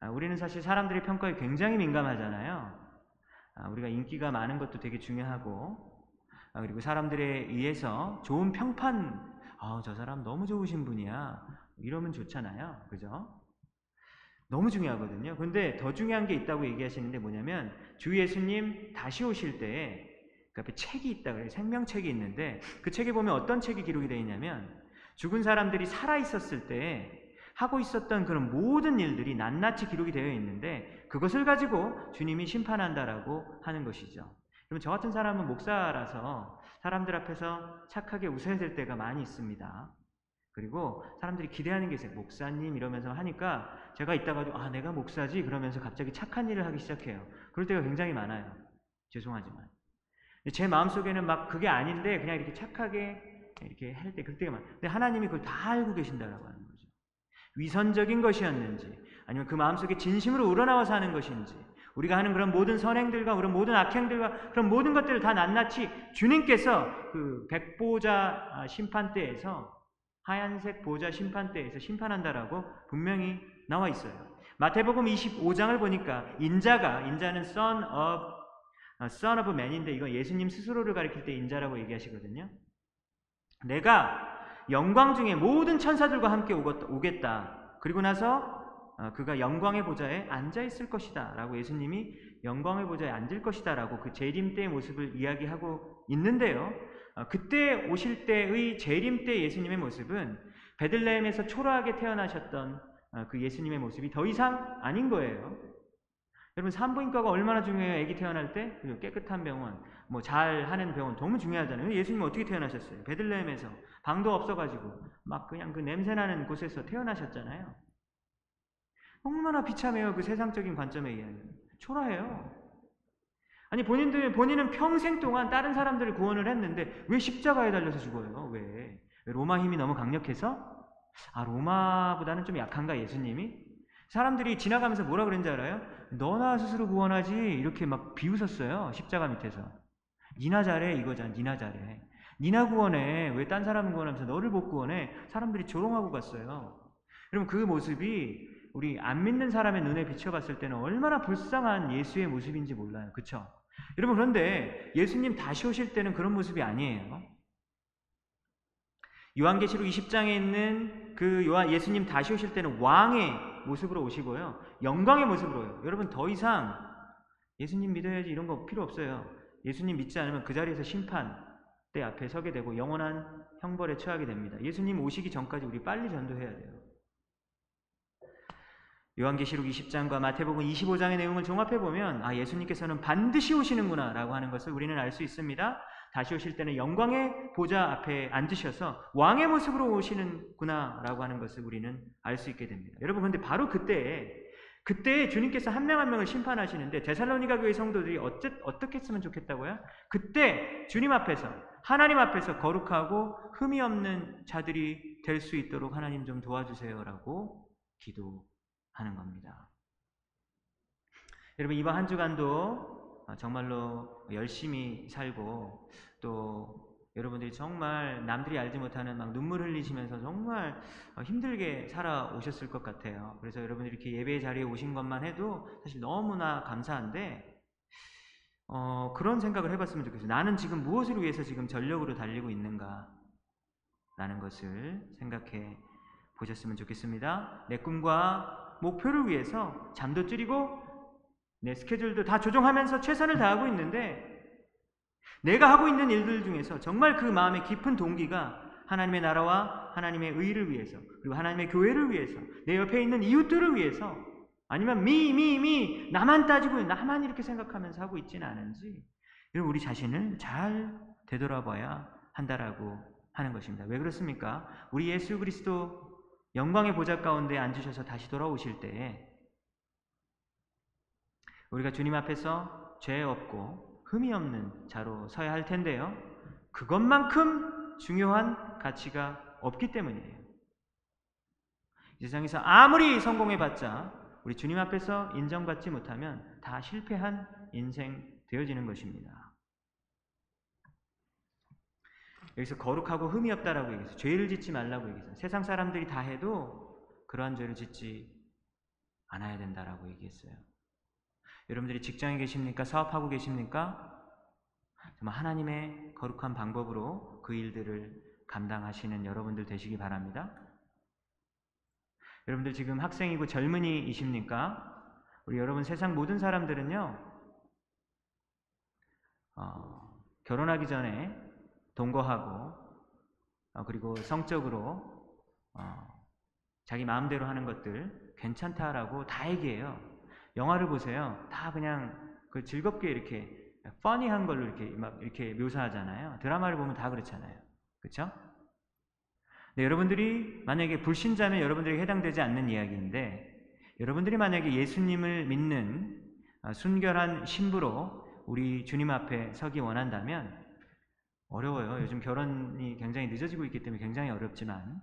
아, 우리는 사실 사람들의 평가에 굉장히 민감하잖아요. 아, 우리가 인기가 많은 것도 되게 중요하고 아, 그리고 사람들에 의해서 좋은 평판, 아, 저 사람 너무 좋으신 분이야. 이러면 좋잖아요. 그죠? 너무 중요하거든요. 근데 더 중요한 게 있다고 얘기하시는데 뭐냐면 주 예수님 다시 오실 때에 그 앞에 책이 있다 그래요. 생명책이 있는데 그 책에 보면 어떤 책이 기록이 되어 있냐면 죽은 사람들이 살아 있었을 때 하고 있었던 그런 모든 일들이 낱낱이 기록이 되어 있는데 그것을 가지고 주님이 심판한다라고 하는 것이죠. 그러면 저 같은 사람은 목사라서 사람들 앞에서 착하게 웃어야 될 때가 많이 있습니다. 그리고 사람들이 기대하는 게 있어요. 목사님 이러면서 하니까 제가 이따가도 아 내가 목사지 그러면서 갑자기 착한 일을 하기 시작해요. 그럴 때가 굉장히 많아요. 죄송하지만 제 마음 속에는 막 그게 아닌데 그냥 이렇게 착하게 이렇게 할 때 그때가 많아요. 근데 하나님이 그걸 다 알고 계신다라고 하는 거죠. 위선적인 것이었는지 아니면 그 마음 속에 진심으로 우러나와서 하는 것인지 우리가 하는 그런 모든 선행들과 그런 모든 악행들과 그런 모든 것들을 다 낱낱이 주님께서 그 백보자 심판대에서 하얀색 보좌 심판대에서 심판한다라고 분명히 나와 있어요. 마태복음 25장을 보니까 인자가 인자는 son of son of man인데 이거 예수님 스스로를 가리킬 때 인자라고 얘기하시거든요. 내가 영광 중에 모든 천사들과 함께 오겠다. 그리고 나서 그가 영광의 보좌에 앉아 있을 것이다. 라고 예수님이 영광의 보좌에 앉을 것이다. 라고 그 재림 때의 모습을 이야기하고 있는데요. 어, 그때 오실 때의 재림 때 예수님의 모습은 베들레헴에서 초라하게 태어나셨던 어, 그 예수님의 모습이 더 이상 아닌 거예요. 여러분 산부인과가 얼마나 중요해요? 아기 태어날 때 그리고 깨끗한 병원, 뭐 잘하는 병원 너무 중요하잖아요. 예수님 어떻게 태어나셨어요? 베들레헴에서 방도 없어가지고 막 그냥 그 냄새 나는 곳에서 태어나셨잖아요. 얼마나 비참해요 그 세상적인 관점에 의하면 초라해요. 아니 본인들 본인은 평생 동안 다른 사람들을 구원을 했는데 왜 십자가에 달려서 죽어요? 왜? 로마 힘이 너무 강력해서? 아 로마보다는 좀 약한가 예수님이? 사람들이 지나가면서 뭐라 그랬는지 알아요? 너나 스스로 구원하지 이렇게 막 비웃었어요 십자가 밑에서 니나 잘해 이거잖아 니나 잘해 니나 구원해 왜 딴 사람 구원하면서 너를 못 구원해 사람들이 조롱하고 갔어요 여러분 그 모습이 우리 안 믿는 사람의 눈에 비춰봤을 때는 얼마나 불쌍한 예수의 모습인지 몰라요 그쵸? 여러분 그런데 예수님 다시 오실 때는 그런 모습이 아니에요. 요한계시록 20장에 있는 그 요한 예수님 다시 오실 때는 왕의 모습으로 오시고요. 영광의 모습으로요. 여러분 더 이상 예수님 믿어야지 이런 거 필요 없어요. 예수님 믿지 않으면 그 자리에서 심판 때 앞에 서게 되고 영원한 형벌에 처하게 됩니다. 예수님 오시기 전까지 우리 빨리 전도해야 돼요. 요한계시록 20장과 마태복음 25장의 내용을 종합해 보면 아 예수님께서는 반드시 오시는구나 라고 하는 것을 우리는 알 수 있습니다. 다시 오실 때는 영광의 보좌 앞에 앉으셔서 왕의 모습으로 오시는구나 라고 하는 것을 우리는 알 수 있게 됩니다. 여러분 근데 바로 그때 그때 주님께서 한 명 한 명을 심판하시는데 데살로니가 교회 성도들이 어째, 어떻게 했으면 좋겠다고요? 그때 주님 앞에서 하나님 앞에서 거룩하고 흠이 없는 자들이 될 수 있도록 하나님 좀 도와주세요라고 기도 하는 겁니다. 여러분 이번 한 주간도 정말로 열심히 살고 또 여러분들이 정말 남들이 알지 못하는 막 눈물 흘리시면서 정말 힘들게 살아오셨을 것 같아요. 그래서 여러분들이 이렇게 예배 자리에 오신 것만 해도 사실 너무나 감사한데 어, 그런 생각을 해봤으면 좋겠어요. 나는 지금 무엇을 위해서 지금 전력으로 달리고 있는가? 라는 것을 생각해 보셨으면 좋겠습니다. 내 꿈과 목표를 위해서 잠도 줄이고 내 스케줄도 다 조정하면서 최선을 다하고 있는데 내가 하고 있는 일들 중에서 정말 그 마음의 깊은 동기가 하나님의 나라와 하나님의 의를 위해서 그리고 하나님의 교회를 위해서 내 옆에 있는 이웃들을 위해서 아니면 미, 미, 미 나만 따지고 나만 이렇게 생각하면서 하고 있지는 않은지 여러분 우리 자신을 잘 되돌아봐야 한다라고 하는 것입니다. 왜 그렇습니까? 우리 예수 그리스도 영광의 보좌 가운데 앉으셔서 다시 돌아오실 때에 우리가 주님 앞에서 죄 없고 흠이 없는 자로 서야 할 텐데요. 그것만큼 중요한 가치가 없기 때문이에요. 이 세상에서 아무리 성공해봤자 우리 주님 앞에서 인정받지 못하면 다 실패한 인생 되어지는 것입니다. 여기서 거룩하고 흠이 없다라고 얘기했어요. 죄를 짓지 말라고 얘기했어요. 세상 사람들이 다 해도 그러한 죄를 짓지 않아야 된다라고 얘기했어요. 여러분들이 직장에 계십니까? 사업하고 계십니까? 정말 하나님의 거룩한 방법으로 그 일들을 감당하시는 여러분들 되시기 바랍니다. 여러분들 지금 학생이고 젊은이이십니까? 우리 여러분 세상 모든 사람들은요, 어, 결혼하기 전에 동거하고, 어, 그리고 성적으로 어, 자기 마음대로 하는 것들 괜찮다라고 다 얘기해요. 영화를 보세요. 다 그냥 그 즐겁게 이렇게 퍼니한 걸로 이렇게 막 이렇게 묘사하잖아요. 드라마를 보면 다 그렇잖아요. 그렇죠? 네, 여러분들이 만약에 불신자면 여러분들에게 해당되지 않는 이야기인데 여러분들이 만약에 예수님을 믿는 아, 순결한 신부로 우리 주님 앞에 서기 원한다면 어려워요. 요즘 결혼이 굉장히 늦어지고 있기 때문에 굉장히 어렵지만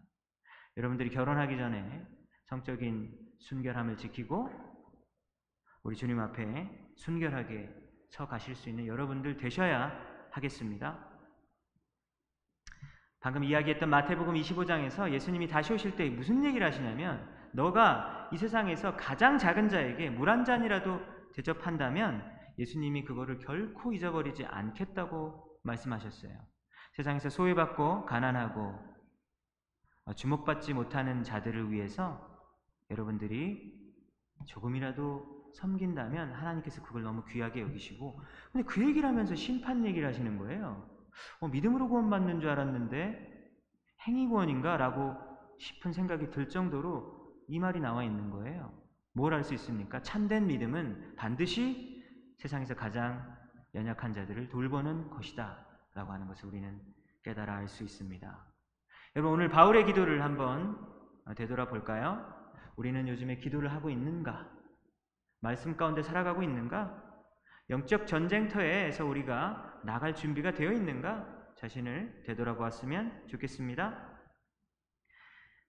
여러분들이 결혼하기 전에 성적인 순결함을 지키고 우리 주님 앞에 순결하게 서 가실 수 있는 여러분들 되셔야 하겠습니다. 방금 이야기했던 마태복음 25장에서 예수님이 다시 오실 때 무슨 얘기를 하시냐면 너가 이 세상에서 가장 작은 자에게 물 한 잔이라도 대접한다면 예수님이 그거를 결코 잊어버리지 않겠다고 말씀하셨어요. 세상에서 소외받고 가난하고 주목받지 못하는 자들을 위해서 여러분들이 조금이라도 섬긴다면 하나님께서 그걸 너무 귀하게 여기시고 근데 그 얘기를 하면서 심판 얘기를 하시는 거예요. 어, 믿음으로 구원받는 줄 알았는데 행위 구원인가? 라고 싶은 생각이 들 정도로 이 말이 나와 있는 거예요. 뭘할수 있습니까? 참된 믿음은 반드시 세상에서 가장 연약한 자들을 돌보는 것이다. 라고 하는 것을 우리는 깨달아 알 수 있습니다. 여러분, 오늘 바울의 기도를 한번 되돌아 볼까요? 우리는 요즘에 기도를 하고 있는가? 말씀 가운데 살아가고 있는가? 영적 전쟁터에서 우리가 나갈 준비가 되어 있는가? 자신을 되돌아보았으면 좋겠습니다.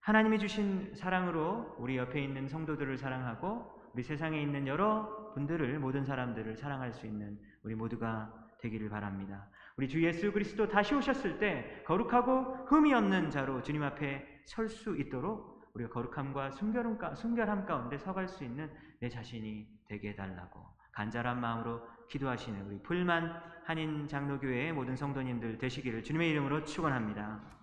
하나님이 주신 사랑으로 우리 옆에 있는 성도들을 사랑하고 우리 세상에 있는 여러 분들을 모든 사람들을 사랑할 수 있는 우리 모두가 되기를 바랍니다. 우리 주 예수 그리스도 다시 오셨을 때 거룩하고 흠이 없는 자로 주님 앞에 설 수 있도록 우리가 거룩함과 순결함, 가운데 서갈 수 있는 내 자신이 되게 해달라고 간절한 마음으로 기도하시는 우리 풀만 한인 장로교회의 모든 성도님들 되시기를 주님의 이름으로 축원합니다.